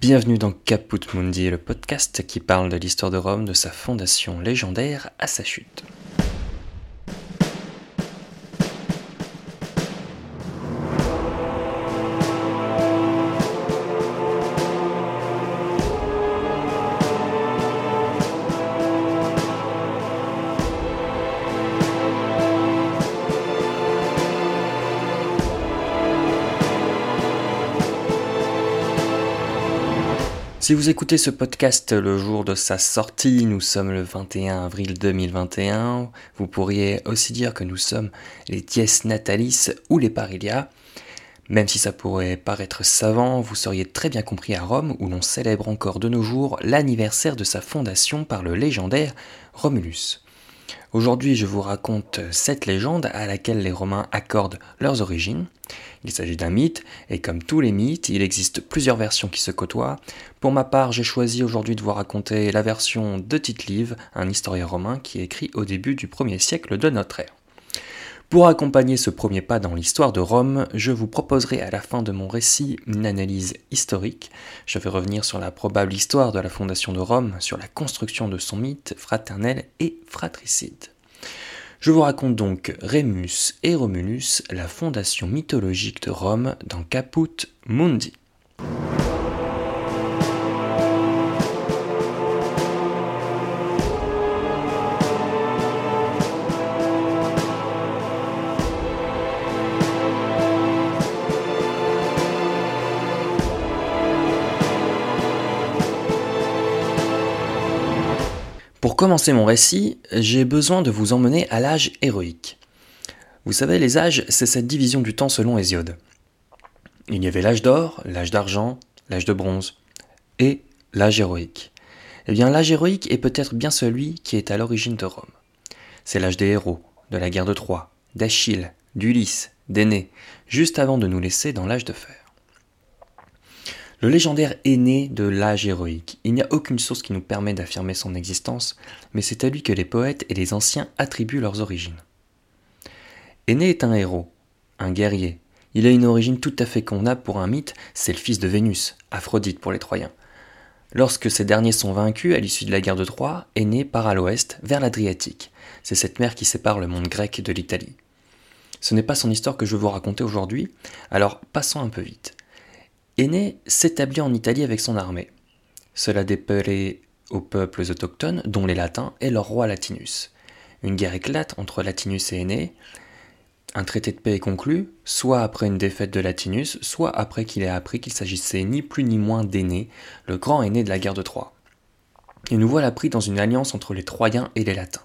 Bienvenue dans Caput Mundi, le podcast qui parle de l'histoire de Rome, de sa fondation légendaire à sa chute. Si vous écoutez ce podcast le jour de sa sortie, nous sommes le 21 avril 2021. Vous pourriez aussi dire que nous sommes les Dies Natalis ou les Parilia. Même si ça pourrait paraître savant, vous seriez très bien compris à Rome où l'on célèbre encore de nos jours l'anniversaire de sa fondation par le légendaire Romulus. Aujourd'hui, je vous raconte cette légende à laquelle les Romains accordent leurs origines. Il s'agit d'un mythe, et comme tous les mythes, il existe plusieurs versions qui se côtoient. Pour ma part, j'ai choisi aujourd'hui de vous raconter la version de Tite-Live, un historien romain qui écrit au début du 1er siècle de notre ère. Pour accompagner ce premier pas dans l'histoire de Rome, je vous proposerai à la fin de mon récit une analyse historique. Je vais revenir sur la probable histoire de la fondation de Rome, sur la construction de son mythe fraternel et fratricide. Je vous raconte donc Rémus et Romulus, la fondation mythologique de Rome dans Caput Mundi. Commencer mon récit, j'ai besoin de vous emmener à l'âge héroïque. Vous savez, les âges, c'est cette division du temps selon Hésiode. Il y avait l'âge d'or, l'âge d'argent, l'âge de bronze et l'âge héroïque. Eh bien, l'âge héroïque est peut-être bien celui qui est à l'origine de Rome. C'est l'âge des héros, de la guerre de Troie, d'Achille, d'Ulysse, d'Énée, juste avant de nous laisser dans l'âge de fer. Le légendaire est de l'âge héroïque. Il n'y a aucune source qui nous permet d'affirmer son existence, mais c'est à lui que les poètes et les anciens attribuent leurs origines. Aîné est un héros, un guerrier. Il a une origine tout à fait convenable pour un mythe, c'est le fils de Vénus, Aphrodite pour les Troyens. Lorsque ces derniers sont vaincus à l'issue de la guerre de Troie, Aîné part à l'ouest, vers l'Adriatique. C'est cette mer qui sépare le monde grec de l'Italie. Ce n'est pas son histoire que je veux vous raconter aujourd'hui, alors passons un peu vite. Aîné s'établit en Italie avec son armée. Cela déplairait aux peuples autochtones, dont les Latins, et leur roi Latinus. Une guerre éclate entre Latinus et Aîné. Un traité de paix est conclu, soit après une défaite de Latinus, soit après qu'il ait appris qu'il s'agissait ni plus ni moins d'Aîné, le grand aîné de la guerre de Troie. Et nous voilà pris dans une alliance entre les Troyens et les Latins.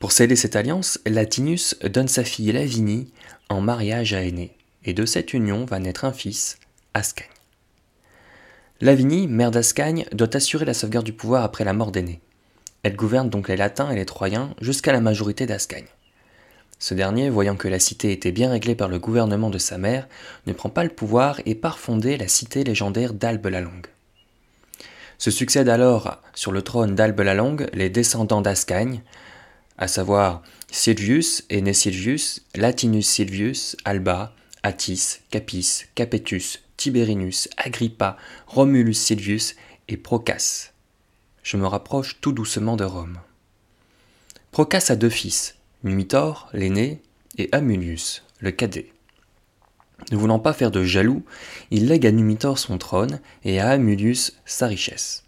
Pour sceller cette alliance, Latinus donne sa fille Lavinie en mariage à Aîné, et de cette union va naître un fils, Ascagne. Lavinie, mère d'Ascagne, doit assurer la sauvegarde du pouvoir après la mort d'Aîné. Elle gouverne donc les Latins et les Troyens jusqu'à la majorité d'Ascagne. Ce dernier, voyant que la cité était bien réglée par le gouvernement de sa mère, ne prend pas le pouvoir et part fonder la cité légendaire d'Albe la Longue. Se succèdent alors sur le trône d'Albe la Longue les descendants d'Ascagne, à savoir Silvius, aîné Silvius, Latinus Silvius, Alba, Attis, Capis, Capetus, Tiberinus, Agrippa, Romulus Silvius et Procas. Je me rapproche tout doucement de Rome. Procas a deux fils, Numitor, l'aîné, et Amulius, le cadet. Ne voulant pas faire de jaloux, il lègue à Numitor son trône et à Amulius sa richesse.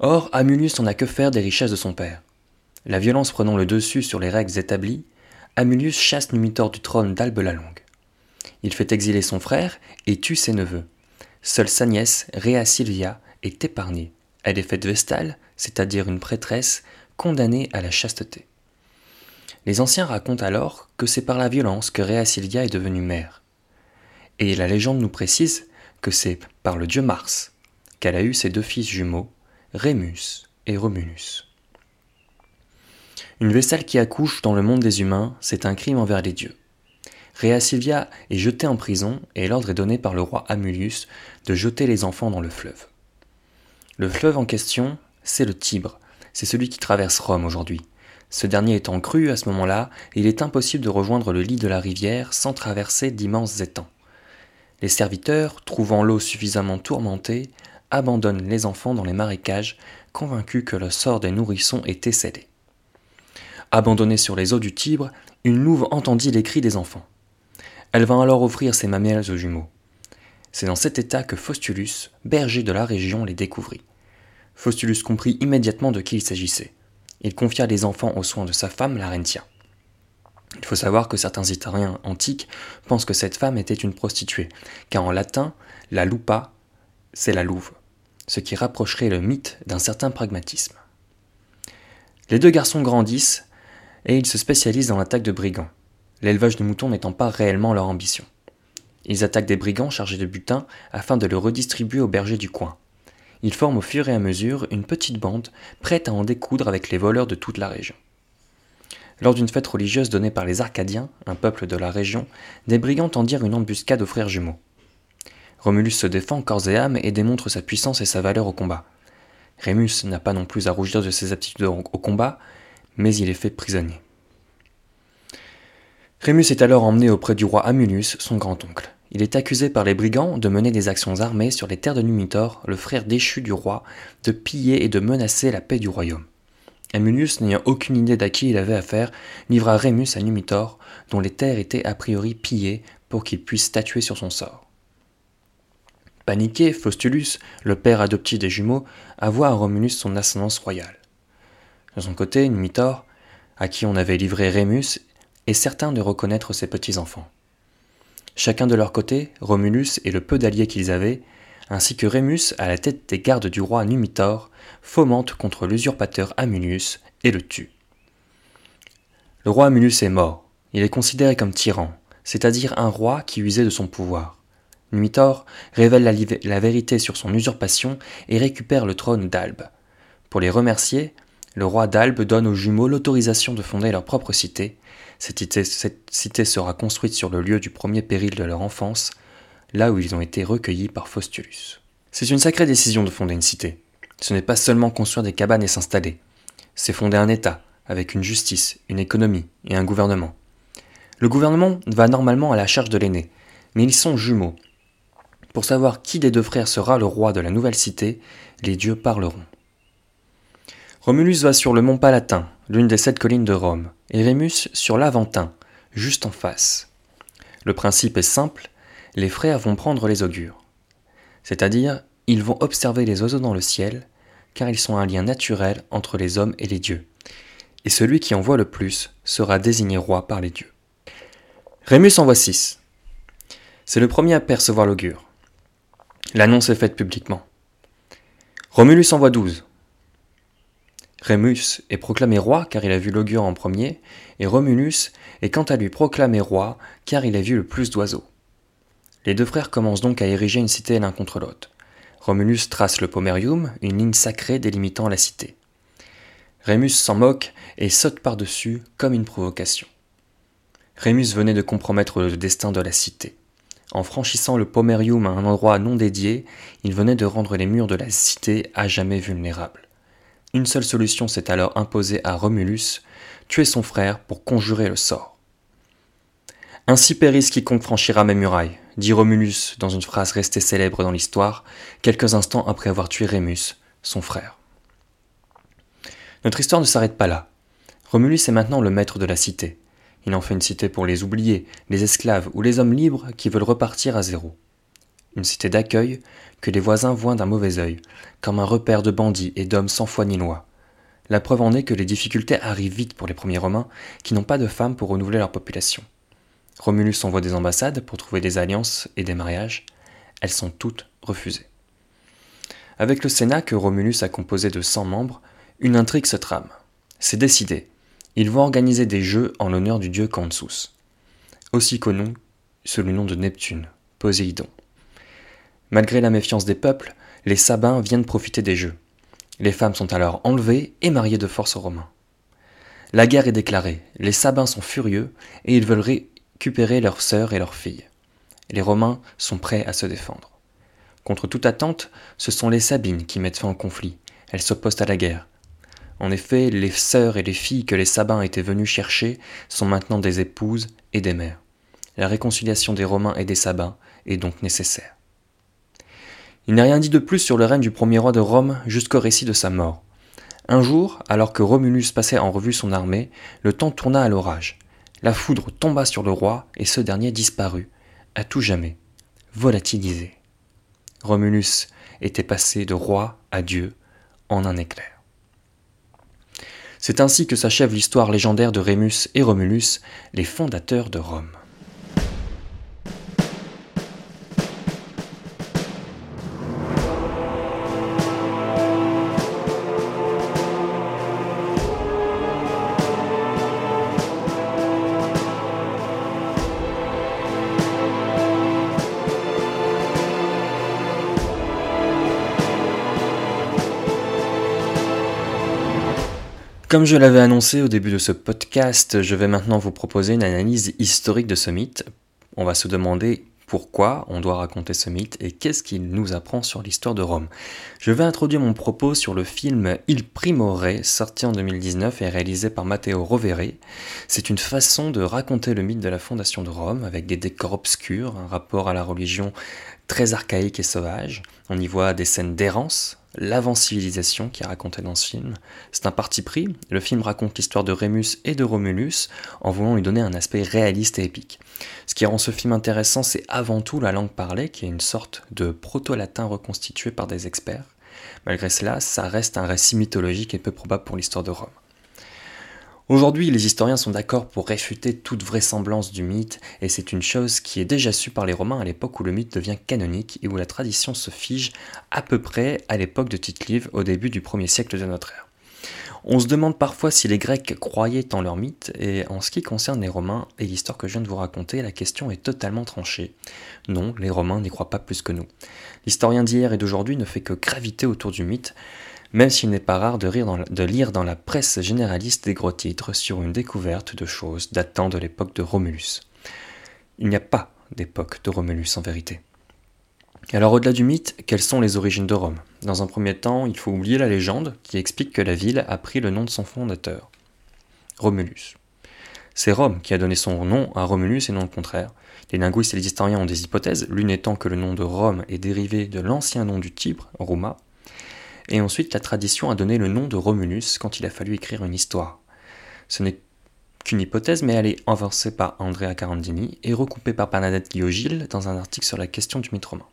Or, Amulius n'en a que faire des richesses de son père. La violence prenant le dessus sur les règles établies, Amulius chasse Numitor du trône d'Albe la Longue. Il fait exiler son frère et tue ses neveux. Seule sa nièce, Rhea Silvia, est épargnée. Elle est faite vestale, c'est-à-dire une prêtresse, condamnée à la chasteté. Les anciens racontent alors que c'est par la violence que Rhea Silvia est devenue mère. Et la légende nous précise que c'est par le dieu Mars qu'elle a eu ses deux fils jumeaux, Rémus et Romulus. Une vestale qui accouche dans le monde des humains, c'est un crime envers les dieux. Rhea Silvia est jetée en prison et l'ordre est donné par le roi Amulius de jeter les enfants dans le fleuve. Le fleuve en question, c'est le Tibre, c'est celui qui traverse Rome aujourd'hui. Ce dernier étant cru à ce moment-là, il est impossible de rejoindre le lit de la rivière sans traverser d'immenses étangs. Les serviteurs, trouvant l'eau suffisamment tourmentée, abandonnent les enfants dans les marécages, convaincus que le sort des nourrissons était scellé. Abandonnée sur les eaux du Tibre, une louve entendit les cris des enfants. Elle vint alors offrir ses mamelles aux jumeaux. C'est dans cet état que Faustulus, berger de la région, les découvrit. Faustulus comprit immédiatement de qui il s'agissait. Il confia les enfants aux soins de sa femme, Larentia. Il faut savoir que certains Italiens antiques pensent que cette femme était une prostituée, car en latin, la lupa, c'est la louve, ce qui rapprocherait le mythe d'un certain pragmatisme. Les deux garçons grandissent et ils se spécialisent dans l'attaque de brigands, l'élevage de moutons n'étant pas réellement leur ambition. Ils attaquent des brigands chargés de butin afin de le redistribuer aux bergers du coin. Ils forment au fur et à mesure une petite bande prête à en découdre avec les voleurs de toute la région. Lors d'une fête religieuse donnée par les Arcadiens, un peuple de la région, des brigands tendirent une embuscade aux frères jumeaux. Romulus se défend corps et âme et démontre sa puissance et sa valeur au combat. Rémus n'a pas non plus à rougir de ses aptitudes au combat, mais il est fait prisonnier. Rémus est alors emmené auprès du roi Amulus, son grand-oncle. Il est accusé par les brigands de mener des actions armées sur les terres de Numitor, le frère déchu du roi, de piller et de menacer la paix du royaume. Amulius, n'ayant aucune idée d'à qui il avait affaire, livra Rémus à Numitor, dont les terres étaient a priori pillées pour qu'il puisse statuer sur son sort. Paniqué, Faustulus, le père adoptif des jumeaux, avoua à Romulus son ascendance royale. De son côté, Numitor, à qui on avait livré Rémus, est certain de reconnaître ses petits-enfants. Chacun de leur côté, Romulus et le peu d'alliés qu'ils avaient, ainsi que Rémus à la tête des gardes du roi Numitor, fomente contre l'usurpateur Amulius et le tue. Le roi Amulius est mort. Il est considéré comme tyran, c'est-à-dire un roi qui usait de son pouvoir. Numitor révèle la vérité sur son usurpation et récupère le trône d'Albe. Pour les remercier, le roi d'Albe donne aux jumeaux l'autorisation de fonder leur propre cité. Cette cité, sera construite sur le lieu du premier péril de leur enfance, là où ils ont été recueillis par Faustulus. C'est une sacrée décision de fonder une cité. Ce n'est pas seulement construire des cabanes et s'installer, c'est fonder un État, avec une justice, une économie et un gouvernement. Le gouvernement va normalement à la charge de l'aîné, mais ils sont jumeaux. Pour savoir qui des deux frères sera le roi de la nouvelle cité, les dieux parleront. Romulus va sur le mont Palatin, l'une des sept collines de Rome, et Rémus sur l'Aventin, juste en face. Le principe est simple, les frères vont prendre les augures. C'est-à-dire, ils vont observer les oiseaux dans le ciel, car ils sont un lien naturel entre les hommes et les dieux. Et celui qui en voit le plus sera désigné roi par les dieux. Rémus envoie six. C'est le premier à percevoir l'augure. L'annonce est faite publiquement. Romulus envoie douze. Rémus est proclamé roi car il a vu l'augure en premier, et Romulus est quant à lui proclamé roi car il a vu le plus d'oiseaux. Les deux frères commencent donc à ériger une cité l'un contre l'autre. Romulus trace le pomerium, une ligne sacrée délimitant la cité. Rémus s'en moque et saute par-dessus comme une provocation. Rémus venait de compromettre le destin de la cité. En franchissant le pomerium à un endroit non dédié, il venait de rendre les murs de la cité à jamais vulnérables. Une seule solution s'est alors imposée à Romulus, tuer son frère pour conjurer le sort. Ainsi périsse quiconque franchira mes murailles, dit Romulus dans une phrase restée célèbre dans l'histoire, quelques instants après avoir tué Rémus, son frère. Notre histoire ne s'arrête pas là. Romulus est maintenant le maître de la cité. Il en fait une cité pour les oubliés, les esclaves ou les hommes libres qui veulent repartir à zéro. Une cité d'accueil que les voisins voient d'un mauvais œil, comme un repère de bandits et d'hommes sans foi ni loi. La preuve en est que les difficultés arrivent vite pour les premiers Romains qui n'ont pas de femmes pour renouveler leur population. Romulus envoie des ambassades pour trouver des alliances et des mariages. Elles sont toutes refusées. Avec le Sénat que Romulus a composé de 100 membres, une intrigue se trame. C'est décidé. Ils vont organiser des jeux en l'honneur du dieu Cansus, aussi connu sous le nom de Neptune, Poséidon. Malgré la méfiance des peuples, les Sabins viennent profiter des jeux. Les femmes sont alors enlevées et mariées de force aux Romains. La guerre est déclarée, les Sabins sont furieux et ils veulent récupérer leurs sœurs et leurs filles. Les Romains sont prêts à se défendre. Contre toute attente, ce sont les Sabines qui mettent fin au conflit. Elles s'opposent à la guerre. En effet, les sœurs et les filles que les Sabins étaient venus chercher sont maintenant des épouses et des mères. la réconciliation des Romains et des Sabins est donc nécessaire. Il n'est rien dit de plus sur le règne du premier roi de Rome jusqu'au récit de sa mort. Un jour, alors que Romulus passait en revue son armée, le temps tourna à l'orage. La foudre tomba sur le roi et ce dernier disparut, à tout jamais, volatilisé. Romulus était passé de roi à Dieu en un éclair. C'est ainsi que s'achève l'histoire légendaire de Rémus et Romulus, les fondateurs de Rome. Comme je l'avais annoncé au début de ce podcast, je vais maintenant vous proposer une analyse historique de ce mythe. On va se demander pourquoi on doit raconter ce mythe et qu'est-ce qu'il nous apprend sur l'histoire de Rome. Je vais introduire mon propos sur le film Il Primore, sorti en 2019 et réalisé par Matteo Rovere. C'est une façon de raconter le mythe de la fondation de Rome avec des décors obscurs, un rapport à la religion très archaïque et sauvage. On y voit des scènes d'errance, l'avant-civilisation qui est racontée dans ce film. C'est un parti pris, le film raconte l'histoire de Rémus et de Romulus en voulant lui donner un aspect réaliste et épique. Ce qui rend ce film intéressant, c'est avant tout la langue parlée, qui est une sorte de proto-latin reconstitué par des experts. Malgré cela, ça reste un récit mythologique et peu probable pour l'histoire de Rome. Aujourd'hui, les historiens sont d'accord pour réfuter toute vraisemblance du mythe, et c'est une chose qui est déjà su par les Romains à l'époque où le mythe devient canonique et où la tradition se fige à peu près à l'époque de Tite-Live, au début du 1er siècle de notre ère. On se demande parfois si les Grecs croyaient en leur mythe, et en ce qui concerne les Romains et l'histoire que je viens de vous raconter, la question est totalement tranchée. Non, les Romains n'y croient pas plus que nous. L'historien d'hier et d'aujourd'hui ne fait que graviter autour du mythe, même s'il n'est pas rare de, lire dans la presse généraliste des gros titres sur une découverte de choses datant de l'époque de Romulus. Il n'y a pas d'époque de Romulus en vérité. Alors au-delà du mythe, quelles sont les origines de Rome? Dans un premier temps, il faut oublier la légende qui explique que la ville a pris le nom de son fondateur, Romulus. C'est Rome qui a donné son nom à Romulus et non le contraire. Les linguistes et les historiens ont des hypothèses, l'une étant que le nom de Rome est dérivé de l'ancien nom du Tibre, Roma, et ensuite, la tradition a donné le nom de Romulus quand il a fallu écrire une histoire. Ce n'est qu'une hypothèse, mais elle est avancée par Andrea Carandini et recoupée par Bernadette Guillogil dans un article sur la question du mythe romain.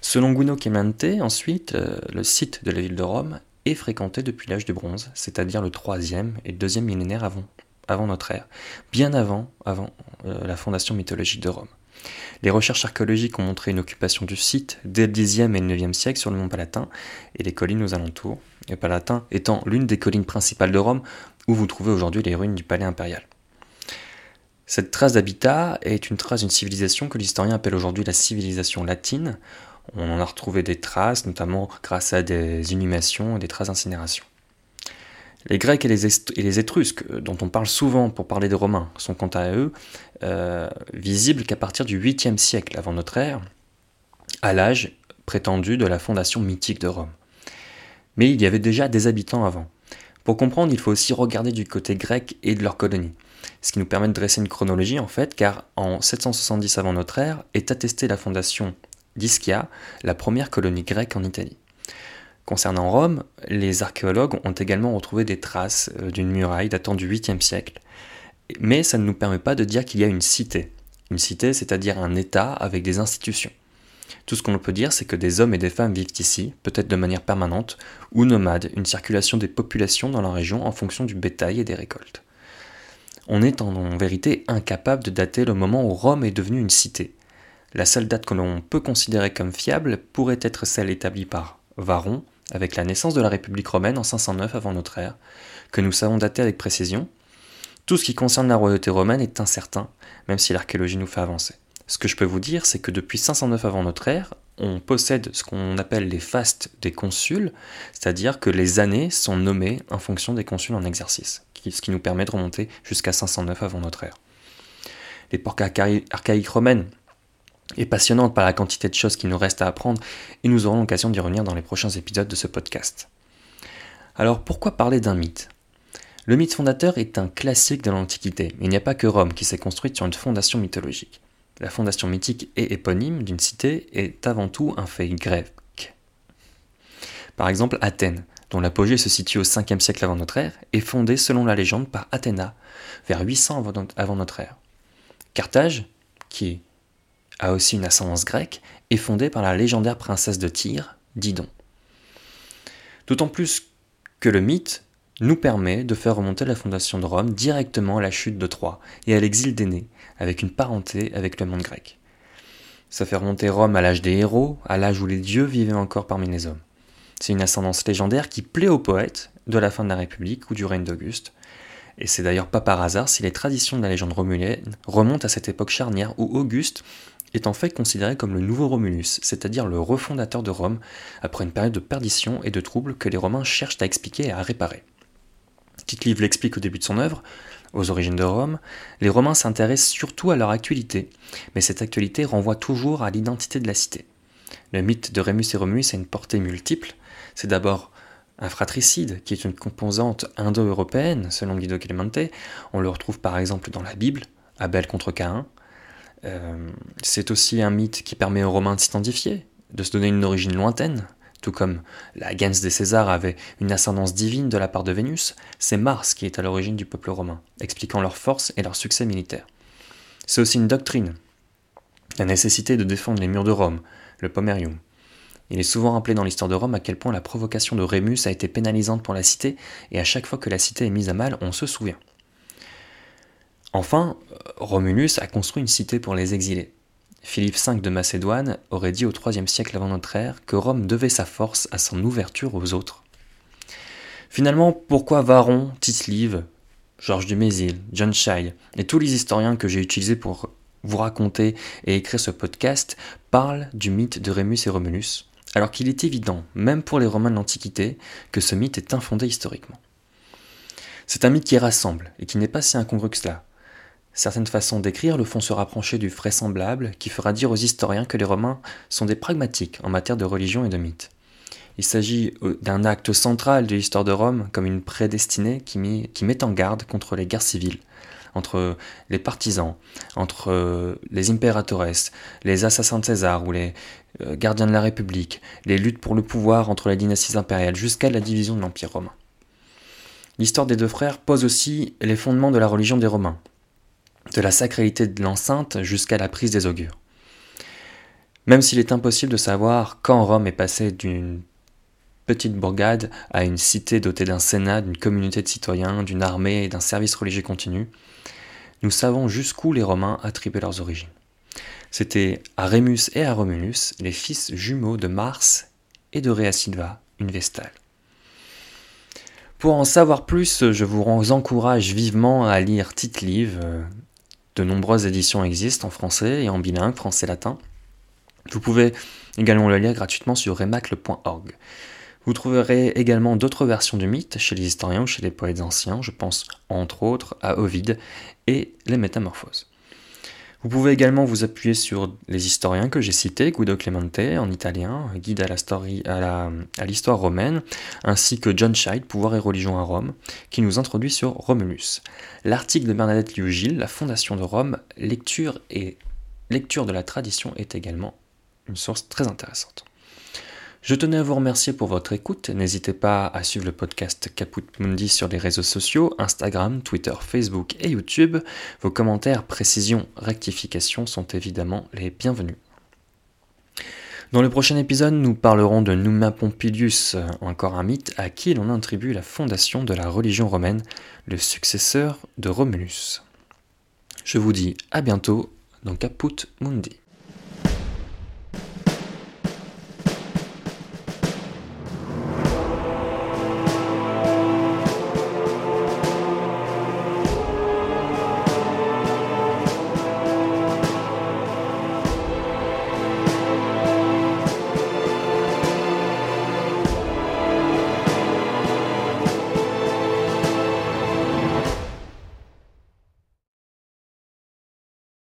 Selon Guno Chimente, ensuite, euh, le site de la ville de Rome est fréquenté depuis l'âge du bronze, c'est-à-dire le 3e et le 2e millénaire avant, notre ère, bien avant, avant euh, la fondation mythologique de Rome. Les recherches archéologiques ont montré une occupation du site dès le Xe et le IXe siècle sur le mont Palatin et les collines aux alentours, et Palatin étant l'une des collines principales de Rome où vous trouvez aujourd'hui les ruines du palais impérial. Cette trace d'habitat est une trace d'une civilisation que l'historien appelle aujourd'hui la civilisation latine. On en a retrouvé des traces, notamment grâce à des inhumations et des traces d'incinération. Les Grecs et les, Étrusques, euh, dont on parle souvent pour parler des Romains, sont quant à eux euh, visibles qu'à partir du 8e siècle avant notre ère, à l'âge prétendu de la fondation mythique de Rome. Mais il y avait déjà des habitants avant. Pour comprendre, il faut aussi regarder du côté grec et de leurs colonies, ce qui nous permet de dresser une chronologie en fait, car en 770 avant notre ère est attestée la fondation d'Ischia, la première colonie grecque en Italie. Concernant Rome, les archéologues ont également retrouvé des traces euh, d'une muraille datant du 8e siècle. Mais ça ne nous permet pas de dire qu'il y a une cité. Une cité, c'est-à-dire un État avec des institutions. Tout ce qu'on peut dire, c'est que des hommes et des femmes vivent ici, peut-être de manière permanente, ou nomade, une circulation des populations dans la région en fonction du bétail et des récoltes. On est en vérité incapable de dater le moment où Rome est devenue une cité. La seule date que l'on peut considérer comme fiable pourrait être celle établie par Varon, avec la naissance de la République romaine en 509 avant notre ère, que nous savons dater avec précision, tout ce qui concerne la royauté romaine est incertain, même si l'archéologie nous fait avancer. Ce que je peux vous dire, c'est que depuis 509 avant notre ère, on possède ce qu'on appelle les fastes des consuls, c'est-à-dire que les années sont nommées en fonction des consuls en exercice, ce qui nous permet de remonter jusqu'à 509 avant notre ère. L'époque archaïque romaine est passionnante par la quantité de choses qui nous restent à apprendre et nous aurons l'occasion d'y revenir dans les prochains épisodes de ce podcast. Alors pourquoi parler d'un mythe? Le mythe fondateur est un classique de l'Antiquité. Il n'y a pas que Rome qui s'est construite sur une fondation mythologique. La fondation mythique et éponyme d'une cité est avant tout un fait grec. Par exemple, Athènes, dont l'apogée se situe au 5e siècle avant notre ère, est fondée selon la légende par Athéna, vers 800 avant notre ère. Carthage, qui a aussi une ascendance grecque, est fondée par la légendaire princesse de Tyr, Didon. D'autant plus que le mythe nous permet de faire remonter la fondation de Rome directement à la chute de Troie et à l'exil d'Énée, avec une parenté avec le monde grec. Ça fait remonter Rome à l'âge des héros, à l'âge où les dieux vivaient encore parmi les hommes. C'est une ascendance légendaire qui plaît aux poètes de la fin de la République ou du règne d'Auguste. Et c'est d'ailleurs pas par hasard si les traditions de la légende romulienne remontent à cette époque charnière où Auguste est en fait considéré comme le nouveau Romulus, c'est-à-dire le refondateur de Rome, après une période de perdition et de troubles que les Romains cherchent à expliquer et à réparer. Tite-Livre l'explique au début de son œuvre, aux origines de Rome, les Romains s'intéressent surtout à leur actualité, mais cette actualité renvoie toujours à l'identité de la cité. Le mythe de Rémus et Romulus a une portée multiple. C'est d'abord un fratricide, qui est une composante indo-européenne, selon Guido Clemente. On le retrouve par exemple dans la Bible, Abel contre Caïn, euh, c'est aussi un mythe qui permet aux Romains de s'identifier, de se donner une origine lointaine, tout comme la gens des Césars avait une ascendance divine de la part de Vénus, c'est Mars qui est à l'origine du peuple romain, expliquant leur force et leur succès militaire. C'est aussi une doctrine, la nécessité de défendre les murs de Rome, le pomerium. Il est souvent rappelé dans l'histoire de Rome à quel point la provocation de Rémus a été pénalisante pour la cité, et à chaque fois que la cité est mise à mal, on se souvient. Enfin, Romulus a construit une cité pour les exilés. Philippe V de Macédoine aurait dit au IIIe siècle avant notre ère que Rome devait sa force à son ouverture aux autres. Finalement, pourquoi Varron, Tite-Live, Georges Dumézil, John Shai et tous les historiens que j'ai utilisés pour vous raconter et écrire ce podcast parlent du mythe de Rémus et Romulus, alors qu'il est évident, même pour les Romains de l'Antiquité, que ce mythe est infondé historiquement. C'est un mythe qui rassemble et qui n'est pas si incongru que cela. Certaines façons d'écrire le font se rapprocher du vraisemblable qui fera dire aux historiens que les Romains sont des pragmatiques en matière de religion et de mythe. Il s'agit euh, d'un acte central de l'histoire de Rome comme une prédestinée qui, met en garde contre les guerres civiles, entre les partisans, entre euh, les impératores, les assassins de César ou les euh, gardiens de la République, les luttes pour le pouvoir entre les dynasties impériales jusqu'à la division de l'Empire romain. L'histoire des deux frères pose aussi les fondements de la religion des Romains, de la sacralité de l'enceinte jusqu'à la prise des augures. Même s'il est impossible de savoir quand Rome est passée d'une petite bourgade à une cité dotée d'un sénat, d'une communauté de citoyens, d'une armée et d'un service religieux continu, nous savons jusqu'où les Romains attribuaient leurs origines. C'était à Rémus et à Romulus, les fils jumeaux de Mars et de Rhea Silva, une vestale. Pour en savoir plus, je vous encourage vivement à lire Tite Live, de nombreuses éditions existent en français et en bilingue, français-latin. Vous pouvez également le lire gratuitement sur remacle.org. Vous trouverez également d'autres versions du mythe chez les historiens ou chez les poètes anciens, je pense entre autres à Ovide et les Métamorphoses. Vous pouvez également vous appuyer sur les historiens que j'ai cités, Guido Clemente en italien, guide à l'histoire romaine, ainsi que John Scheid, Pouvoir et religion à Rome, qui nous introduit sur Romulus. L'article de Bernadette Liugil, La fondation de Rome, lecture et lecture de la tradition est également une source très intéressante. Je tenais à vous remercier pour votre écoute. N'hésitez pas à suivre le podcast Caput Mundi sur les réseaux sociaux, Instagram, Twitter, Facebook et YouTube. Vos commentaires, précisions, rectifications sont évidemment les bienvenus. Dans le prochain épisode, nous parlerons de Numa Pompilius, encore un mythe à qui l'on attribue la fondation de la religion romaine, le successeur de Romulus. Je vous dis à bientôt dans Caput Mundi.